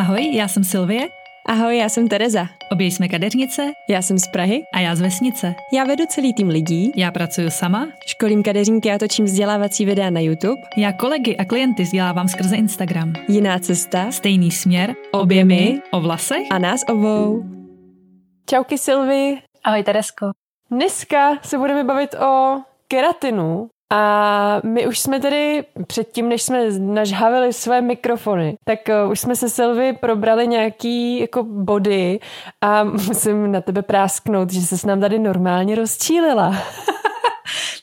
Ahoj, já jsem Silvie. Ahoj, já jsem Tereza. Obě jsme kadeřnice. Já jsem z Prahy. A já z vesnice. Já vedu celý tým lidí. Já pracuji sama. Školím kadeřníky a točím vzdělávací videa na YouTube. Já kolegy a klienty vzdělávám skrze Instagram. Jiná cesta. Stejný směr. Obě my. O vlasech. A nás obou. Čauky Silvi. Ahoj Teresko. Dneska se budeme bavit o keratinu, a my už jsme tedy předtím, než jsme nažhavili své mikrofony, tak uh, už jsme se Silvi probrali nějaký jako body a musím na tebe prásknout, že se s nám tady normálně rozčílila.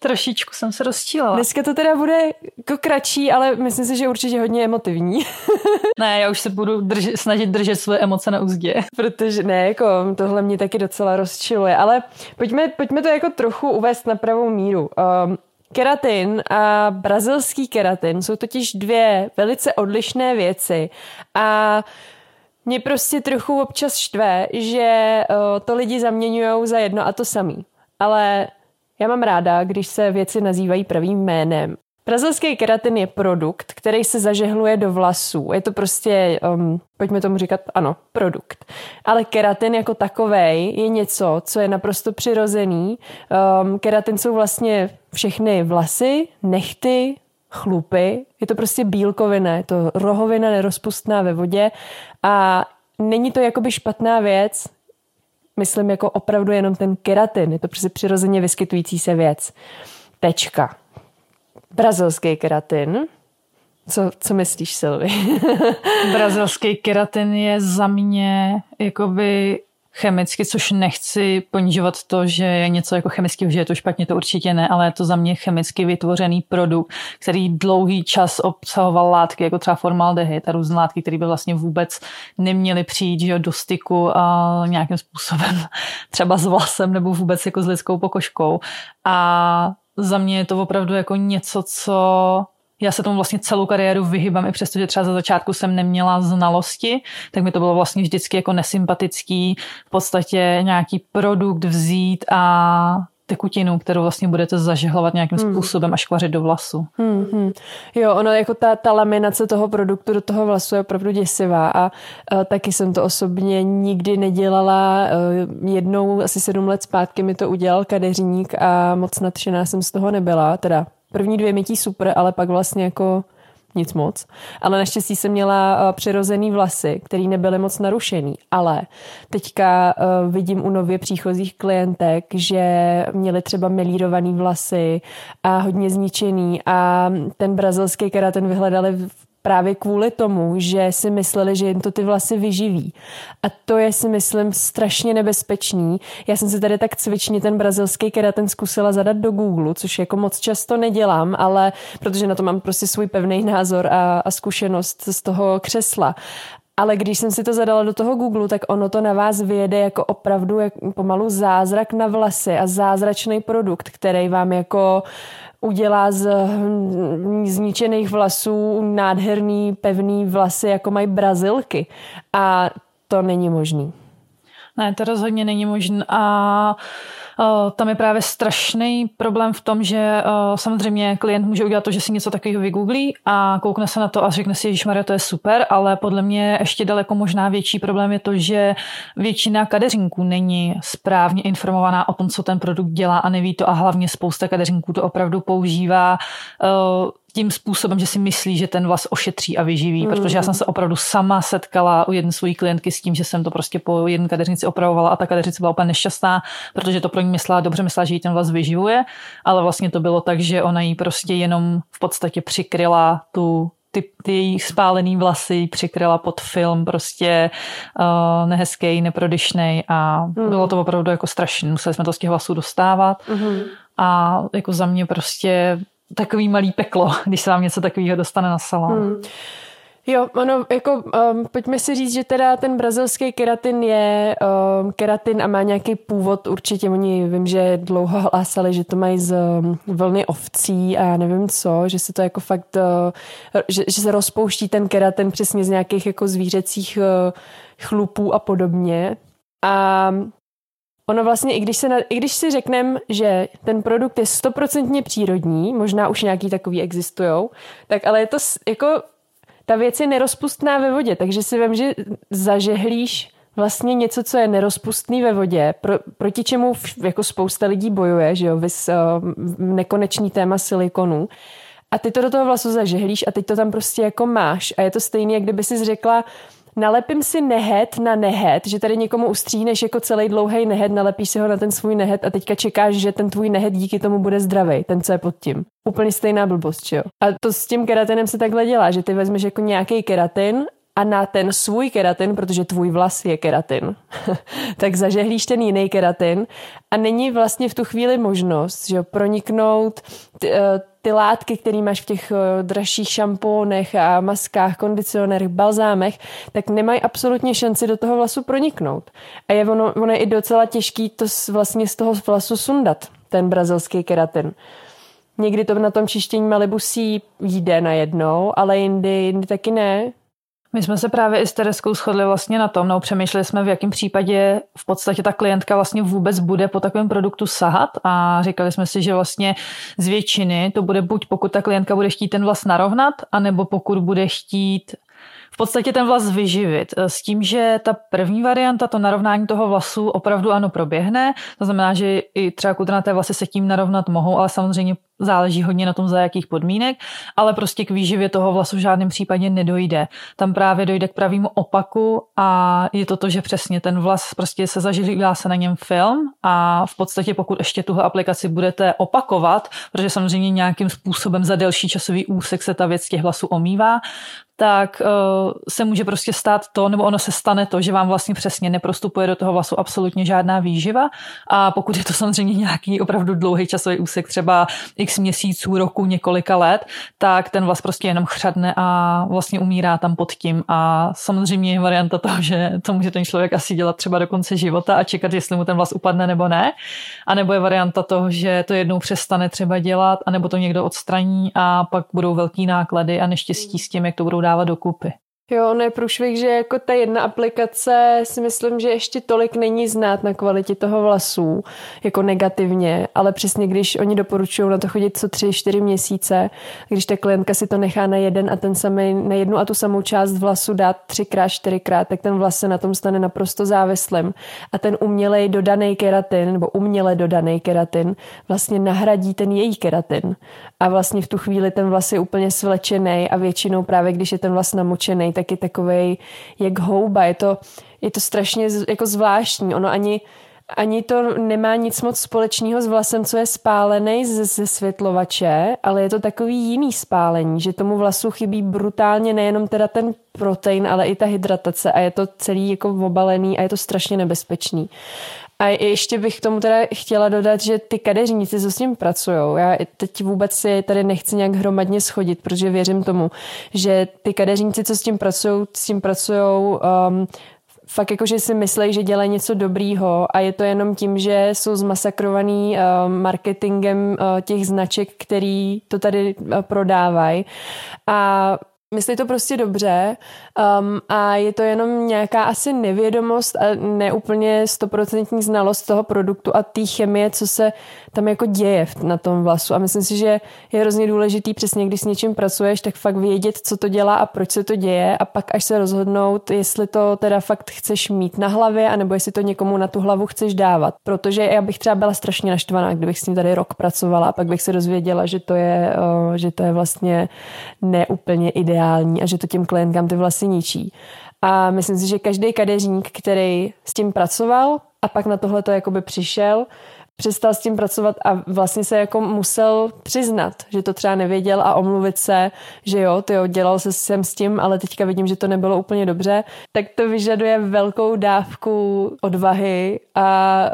Trošičku jsem se rozčílila. Dneska to teda bude jako kratší, ale myslím si, že určitě hodně emotivní. ne, já už se budu drž- snažit držet své emoce na úzdě. Protože ne, jako tohle mě taky docela rozčiluje, ale pojďme, pojďme to jako trochu uvést na pravou míru. Um, Keratin a brazilský keratin jsou totiž dvě velice odlišné věci a mě prostě trochu občas štve, že to lidi zaměňují za jedno a to samý. Ale já mám ráda, když se věci nazývají pravým jménem. Brazilský keratin je produkt, který se zažehluje do vlasů. Je to prostě, um, pojďme tomu říkat, ano, produkt. Ale keratin jako takový je něco, co je naprosto přirozený. Um, keratin jsou vlastně všechny vlasy, nechty, chlupy. Je to prostě bílkovina, je to rohovina nerozpustná ve vodě a není to jakoby špatná věc, myslím jako opravdu jenom ten keratin. Je to prostě přirozeně vyskytující se věc. Tečka. Brazilský keratin. Co, co myslíš, Silvi? Brazilský keratin je za mě jakoby chemicky, což nechci ponižovat to, že je něco jako chemicky, že je to špatně, to určitě ne, ale je to za mě chemicky vytvořený produkt, který dlouhý čas obsahoval látky, jako třeba formaldehyd a různé látky, které by vlastně vůbec neměly přijít že, do styku a nějakým způsobem třeba s vlasem nebo vůbec jako s lidskou pokožkou. A za mě je to opravdu jako něco, co já se tomu vlastně celou kariéru vyhybám, i přesto, že třeba za začátku jsem neměla znalosti, tak mi to bylo vlastně vždycky jako nesympatický v podstatě nějaký produkt vzít a tekutinu, kterou vlastně budete zažehlovat nějakým hmm. způsobem a škvařit do vlasu. Hmm, hmm. Jo, ono jako ta, ta laminace toho produktu do toho vlasu je opravdu děsivá a, a taky jsem to osobně nikdy nedělala. Jednou asi sedm let zpátky mi to udělal kadeřník a moc nadšená jsem z toho nebyla, teda první dvě mytí super, ale pak vlastně jako nic moc. Ale naštěstí jsem měla přirozený vlasy, které nebyly moc narušený. Ale teďka uh, vidím u nově příchozích klientek, že měli třeba melírovaný vlasy a hodně zničený a ten brazilský keratin vyhledali v právě kvůli tomu, že si mysleli, že jim to ty vlasy vyživí. A to je si myslím strašně nebezpečný. Já jsem si tady tak cvičně ten brazilský keratin zkusila zadat do Google, což jako moc často nedělám, ale protože na to mám prostě svůj pevný názor a, a zkušenost z toho křesla. Ale když jsem si to zadala do toho Google, tak ono to na vás vyjede jako opravdu jak pomalu zázrak na vlasy a zázračný produkt, který vám jako udělá z zničených vlasů nádherný, pevný vlasy, jako mají brazilky. A to není možný. Ne, to rozhodně není možné. A tam je právě strašný problém v tom, že samozřejmě klient může udělat to, že si něco takového vygooglí a koukne se na to a řekne si, že Maria, to je super, ale podle mě ještě daleko možná větší problém je to, že většina kadeřinků není správně informovaná o tom, co ten produkt dělá a neví to a hlavně spousta kadeřinků to opravdu používá tím způsobem, že si myslí, že ten vlas ošetří a vyživí, mm. protože já jsem se opravdu sama setkala u jedné své klientky s tím, že jsem to prostě po jedné kadeřnici opravovala a ta kadeřnice byla úplně nešťastná, protože to pro ní myslela, dobře myslela, že jí ten vlas vyživuje, ale vlastně to bylo tak, že ona jí prostě jenom v podstatě přikryla tu ty, ty její spálený vlasy přikryla pod film prostě uh, nehezký, neprodyšnej a mm. bylo to opravdu jako strašné. Museli jsme to z těch vlasů dostávat mm. a jako za mě prostě takový malý peklo, když se vám něco takového dostane na salon. Hmm. Jo, ono, jako, um, pojďme si říct, že teda ten brazilský keratin je um, keratin a má nějaký původ, určitě oni vím, že dlouho hlásali, že to mají z um, vlny ovcí a já nevím co, že se to jako fakt, uh, že, že se rozpouští ten keratin přesně z nějakých jako zvířecích uh, chlupů a podobně. A ono vlastně, i když, se na, i když si řekneme, že ten produkt je stoprocentně přírodní, možná už nějaký takový existují, tak ale je to jako ta věc je nerozpustná ve vodě, takže si vím, že zažehlíš vlastně něco, co je nerozpustný ve vodě, pro, proti čemu jako spousta lidí bojuje, že jo, vys, uh, nekonečný téma silikonu. A ty to do toho vlasu zažehlíš a teď to tam prostě jako máš. A je to stejné, jak kdyby si řekla, nalepím si nehet na nehet, že tady někomu ustříhneš jako celý dlouhý nehet, nalepíš si ho na ten svůj nehet a teďka čekáš, že ten tvůj nehet díky tomu bude zdravý, ten, co je pod tím. Úplně stejná blbost, jo. A to s tím keratinem se takhle dělá, že ty vezmeš jako nějaký keratin a na ten svůj keratin, protože tvůj vlas je keratin, tak zažehlíš ten jiný keratin a není vlastně v tu chvíli možnost, že proniknout ty, eh, ty látky, které máš v těch eh, dražších šampónech a maskách, kondicionérech, balzámech, tak nemají absolutně šanci do toho vlasu proniknout. A je ono, ono je i docela těžký to vlastně z toho vlasu sundat, ten brazilský keratin. Někdy to na tom čištění malibusí jde najednou, ale jindy, jindy taky ne. My jsme se právě i s Tereskou shodli vlastně na tom, no přemýšleli jsme, v jakém případě v podstatě ta klientka vlastně vůbec bude po takovém produktu sahat a říkali jsme si, že vlastně z většiny to bude buď pokud ta klientka bude chtít ten vlas narovnat, anebo pokud bude chtít v podstatě ten vlas vyživit. S tím, že ta první varianta, to narovnání toho vlasu opravdu ano proběhne, to znamená, že i třeba kulturnaté vlasy se tím narovnat mohou, ale samozřejmě záleží hodně na tom, za jakých podmínek, ale prostě k výživě toho vlasu v žádném případě nedojde. Tam právě dojde k pravému opaku a je to to, že přesně ten vlas prostě se zažívá se na něm film a v podstatě pokud ještě tuhle aplikaci budete opakovat, protože samozřejmě nějakým způsobem za delší časový úsek se ta věc těch vlasů omývá, tak uh, se může prostě stát to, nebo ono se stane to, že vám vlastně přesně neprostupuje do toho vlasu absolutně žádná výživa a pokud je to samozřejmě nějaký opravdu dlouhý časový úsek, třeba x měsíců, roku, několika let, tak ten vlas prostě jenom chřadne a vlastně umírá tam pod tím. A samozřejmě je varianta toho, že to může ten člověk asi dělat třeba do konce života a čekat, jestli mu ten vlas upadne nebo ne, a nebo je varianta toho, že to jednou přestane třeba dělat, anebo to někdo odstraní a pak budou velký náklady a neštěstí s tím, jak to budou dávat dokupy. Jo, ono je průšvih, že jako ta jedna aplikace si myslím, že ještě tolik není znát na kvalitě toho vlasů, jako negativně, ale přesně když oni doporučují na to chodit co tři, čtyři měsíce, když ta klientka si to nechá na jeden a ten samý, na jednu a tu samou část vlasu dát třikrát, čtyřikrát, tak ten vlas se na tom stane naprosto závislým. A ten umělej dodaný keratin, nebo uměle dodaný keratin, vlastně nahradí ten její keratin. A vlastně v tu chvíli ten vlas je úplně svlečený a většinou právě, když je ten vlas namočený, taky takovej jak houba. Je to, je to strašně jako zvláštní. Ono ani, ani to nemá nic moc společného s vlasem, co je spálený ze, ze světlovače, ale je to takový jiný spálení, že tomu vlasu chybí brutálně nejenom teda ten protein, ale i ta hydratace a je to celý jako obalený a je to strašně nebezpečný. A ještě bych k tomu teda chtěla dodat, že ty kadeřníci, co s tím pracují, já teď vůbec si tady nechci nějak hromadně schodit, protože věřím tomu, že ty kadeřníci, co s tím pracují, s tím pracují um, fakt jako, že si myslí, že dělají něco dobrýho a je to jenom tím, že jsou zmasakrovaný uh, marketingem uh, těch značek, který to tady uh, prodávají. A Myslí to prostě dobře um, a je to jenom nějaká asi nevědomost a neúplně stoprocentní znalost toho produktu a té chemie, co se tam jako děje na tom vlasu. A myslím si, že je hrozně důležitý přesně, když s něčím pracuješ, tak fakt vědět, co to dělá a proč se to děje a pak až se rozhodnout, jestli to teda fakt chceš mít na hlavě, anebo jestli to někomu na tu hlavu chceš dávat. Protože já bych třeba byla strašně naštvaná, kdybych s ním tady rok pracovala a pak bych se dozvěděla, že to je, že to je vlastně neúplně ideální a že to těm klientkám ty vlasy ničí. A myslím si, že každý kadeřník, který s tím pracoval a pak na tohle to jakoby přišel, přestal s tím pracovat a vlastně se jako musel přiznat, že to třeba nevěděl a omluvit se, že jo, ty jo, dělal se sem s tím, ale teďka vidím, že to nebylo úplně dobře, tak to vyžaduje velkou dávku odvahy a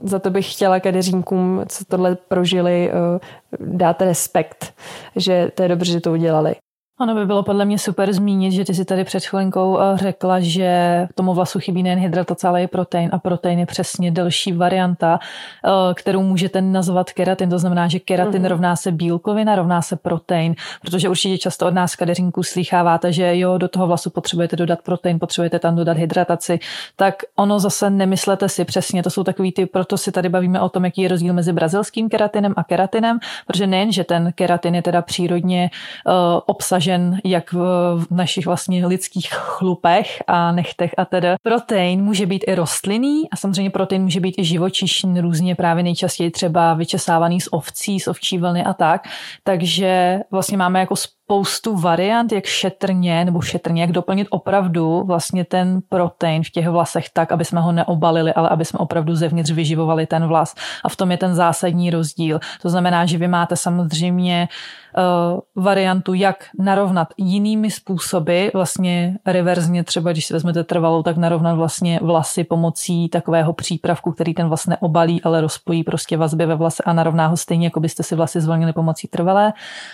uh, za to bych chtěla kadeřínkům, co tohle prožili, uh, dát respekt, že to je dobře, že to udělali. Ono by bylo podle mě super zmínit, že ty si tady před chvilinkou eh, řekla, že tomu vlasu chybí nejen hydratace, ale i protein a protein je přesně další varianta, eh, kterou můžete nazvat keratin. To znamená, že keratin mm. rovná se bílkovina, rovná se protein, protože určitě často od nás kadeřinků slýcháváte, že jo, do toho vlasu potřebujete dodat protein, potřebujete tam dodat hydrataci, tak ono zase nemyslete si přesně, to jsou takový ty, proto si tady bavíme o tom, jaký je rozdíl mezi brazilským keratinem a keratinem, protože nejen, že ten keratin je teda přírodně uh, obsažen obsažen jak v našich vlastně lidských chlupech a nechtech a teda. Protein může být i rostlinný a samozřejmě protein může být i živočišný, různě právě nejčastěji třeba vyčesávaný z ovcí, z ovčí vlny a tak. Takže vlastně máme jako spoustu variant, jak šetrně, nebo šetrně, jak doplnit opravdu vlastně ten protein v těch vlasech tak, aby jsme ho neobalili, ale aby jsme opravdu zevnitř vyživovali ten vlas. A v tom je ten zásadní rozdíl. To znamená, že vy máte samozřejmě uh, variantu, jak narovnat jinými způsoby, vlastně reverzně třeba, když si vezmete trvalou, tak narovnat vlastně vlasy pomocí takového přípravku, který ten vlas neobalí, ale rozpojí prostě vazby ve vlase a narovná ho stejně, jako byste si vlasy zvolnili pomocí trvalé.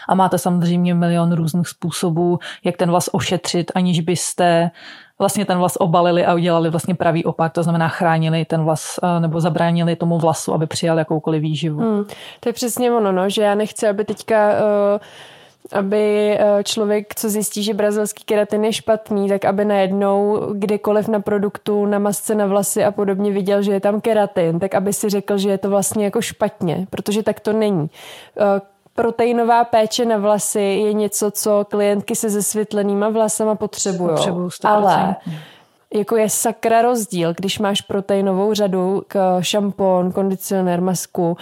A máte samozřejmě milion různých způsobů, jak ten vlas ošetřit, aniž byste vlastně ten vlas obalili a udělali vlastně pravý opak, to znamená chránili ten vlas eh, nebo zabránili tomu vlasu, aby přijal jakoukoliv výživu. Hmm, to je přesně ono, no, že já nechci, aby teďka uh aby eh, člověk, co zjistí, že brazilský keratin je špatný, tak aby najednou kdekoliv na produktu, na masce, na vlasy a podobně viděl, že je tam keratin, tak aby si řekl, že je to vlastně jako špatně, protože tak to není proteinová péče na vlasy je něco, co klientky se zesvětlenýma vlasama potřebují. Ale jako je sakra rozdíl, když máš proteinovou řadu k šampon, kondicionér, masku,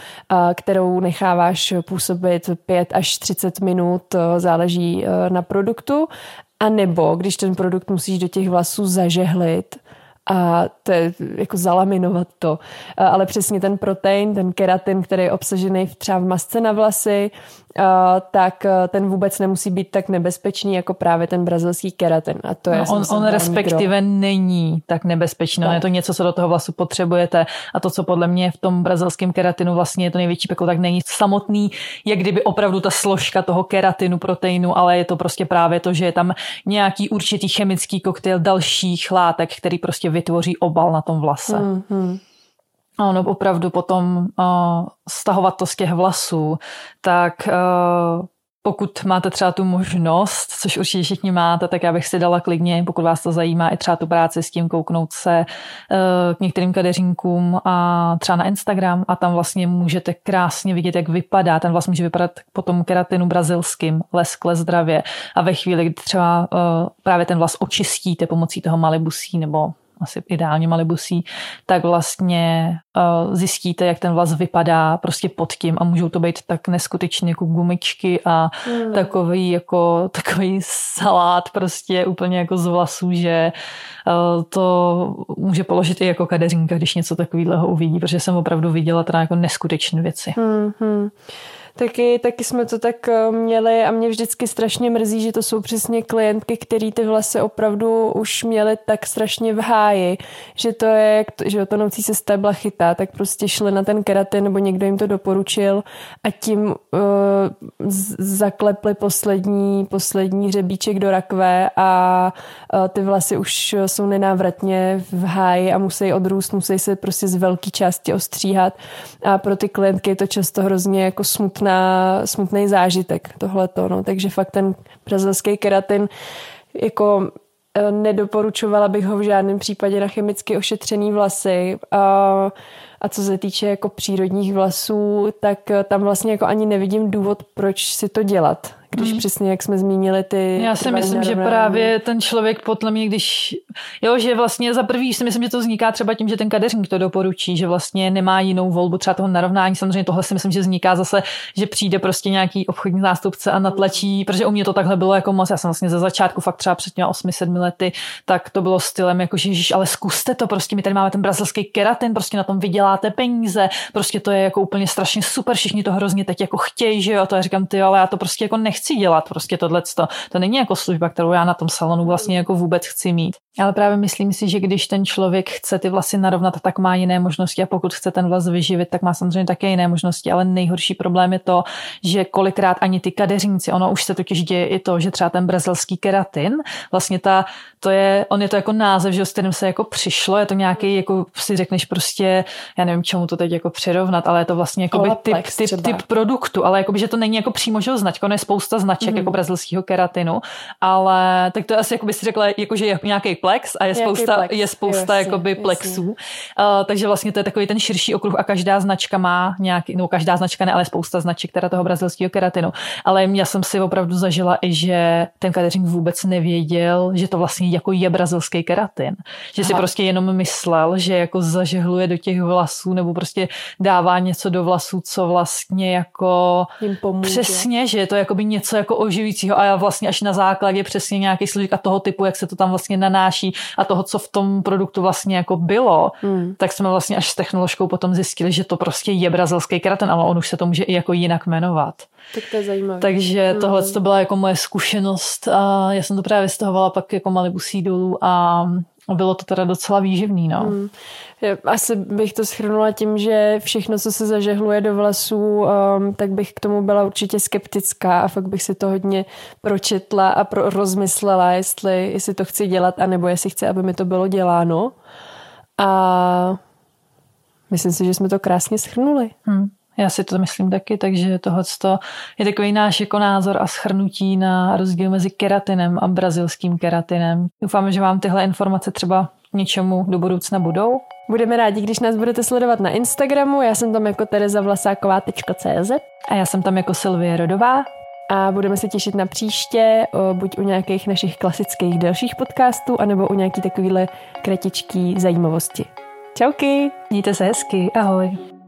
kterou necháváš působit 5 až 30 minut, záleží e, na produktu, a nebo když ten produkt musíš do těch vlasů zažehlit, a to je jako zalaminovat to. Ale přesně ten protein, ten keratin, který je obsažený třeba v masce na vlasy, tak ten vůbec nemusí být tak nebezpečný jako právě ten brazilský keratin. A to je no, on, on respektive mikro. není tak nebezpečný. Tak. Je to něco, co do toho vlasu potřebujete a to, co podle mě v tom brazilském keratinu vlastně je to největší peklo, tak není samotný, jak kdyby opravdu ta složka toho keratinu, proteinu, ale je to prostě právě to, že je tam nějaký určitý chemický koktejl dalších látek, který prostě vytvoří obal na tom vlase. Mm-hmm. Ono opravdu potom uh, stahovat to z těch vlasů, tak uh, pokud máte třeba tu možnost, což určitě všichni máte, tak já bych si dala klidně, pokud vás to zajímá, i třeba tu práci s tím kouknout se uh, k některým kadeřinkům a třeba na Instagram a tam vlastně můžete krásně vidět, jak vypadá. Ten vlastně může vypadat po tom keratinu brazilským, leskle zdravě a ve chvíli, kdy třeba právě ten vlas očistíte pomocí toho malibusí nebo asi ideálně malibusí, tak vlastně uh, zjistíte, jak ten vlas vypadá prostě pod tím a můžou to být tak neskutečně jako gumičky a mm. takový jako takový salát prostě úplně jako z vlasů, že uh, to může položit i jako kadeřínka, když něco takového uvidí, protože jsem opravdu viděla teda jako neskutečné věci. Mm-hmm. Taky, taky jsme to tak eh, měli a mě vždycky strašně mrzí, že to jsou přesně klientky, který ty vlasy opravdu už měly tak strašně v háji, že to je, že to noucí se stébla chytá, tak prostě šli na ten keratin nebo někdo jim to doporučil a tím uh, zaklepli poslední, poslední hřebíček do rakve a uh, ty vlasy už jsou nenávratně v háji a musí odrůst, musí se prostě z velké části ostříhat. A pro ty klientky je to často hrozně jako smutné smutná, smutný zážitek tohleto, no. takže fakt ten brazilský keratin jako eh, nedoporučovala bych ho v žádném případě na chemicky ošetřený vlasy. A, a co se týče jako přírodních vlasů, tak eh, tam vlastně jako ani nevidím důvod, proč si to dělat když hmm. přesně jak jsme zmínili ty... Já si myslím, že právě ten člověk podle mě, když... Jo, že vlastně za prvý si myslím, že to vzniká třeba tím, že ten kadeřník to doporučí, že vlastně nemá jinou volbu třeba toho narovnání. Samozřejmě tohle si myslím, že vzniká zase, že přijde prostě nějaký obchodní zástupce a natlačí, protože u mě to takhle bylo jako moc. Já jsem vlastně ze začátku fakt třeba před těmi 8-7 lety, tak to bylo stylem jako, že ježiš, ale zkuste to, prostě my tady máme ten brazilský keratin, prostě na tom vyděláte peníze, prostě to je jako úplně strašně super, všichni to hrozně teď jako chtějí, že jo, to já říkám, ty, ale já to prostě jako nechci nechci dělat prostě tohle. To není jako služba, kterou já na tom salonu vlastně jako vůbec chci mít. Ale právě myslím si, že když ten člověk chce ty vlasy narovnat, tak má jiné možnosti. A pokud chce ten vlas vyživit, tak má samozřejmě také jiné možnosti, ale nejhorší problém je to, že kolikrát ani ty kadeřníci, ono už se totiž děje i to, že třeba ten brazilský keratin, vlastně ta, to je, on je to jako název, že s kterým se jako přišlo, je to nějaký, jako si řekneš prostě, já nevím, čemu to teď jako přirovnat, ale je to vlastně jako typ, typ, typ, produktu, ale jako že to není jako přímo, že značka, ono je spousta spousta značek mm-hmm. jako brazilského keratinu, ale tak to asi jako by si řekla, jako, že je nějaký plex a je spousta, plex. je spousta jo, jakoby jasně, plexů. Uh, takže vlastně to je takový ten širší okruh a každá značka má nějaký, no každá značka ne, ale spousta značek teda toho brazilského keratinu. Ale já jsem si opravdu zažila i, že ten kateřink vůbec nevěděl, že to vlastně jako je brazilský keratin. Že Aha. si prostě jenom myslel, že jako zažehluje do těch vlasů nebo prostě dává něco do vlasů, co vlastně jako přesně, že je to jakoby něco jako oživícího a vlastně až na základě přesně nějaký složek a toho typu, jak se to tam vlastně nanáší a toho, co v tom produktu vlastně jako bylo, hmm. tak jsme vlastně až s technoložkou potom zjistili, že to prostě je brazilský keratin, ale on už se to může i jako jinak jmenovat. Tak to je zajímavé. Takže hmm. tohle to byla jako moje zkušenost a já jsem to právě vystahovala pak jako Malibu dolů a bylo to teda docela výživný, no. Hmm. Asi bych to schrnula tím, že všechno, co se zažehluje do vlasů, um, tak bych k tomu byla určitě skeptická a fakt bych si to hodně pročetla a pro, rozmyslela, jestli, jestli to chci dělat, anebo jestli chci, aby mi to bylo děláno. A myslím si, že jsme to krásně schrnuli. Hmm. Já si to myslím taky, takže tohle je takový náš jako názor a schrnutí na rozdíl mezi keratinem a brazilským keratinem. Doufáme, že vám tyhle informace třeba něčemu do budoucna budou. Budeme rádi, když nás budete sledovat na Instagramu. Já jsem tam jako terezavlasáková.cz a já jsem tam jako Silvie Rodová. A budeme se těšit na příště, buď u nějakých našich klasických delších podcastů, anebo u nějaký takovýhle kratičký zajímavosti. Čauky! Mějte se hezky, ahoj!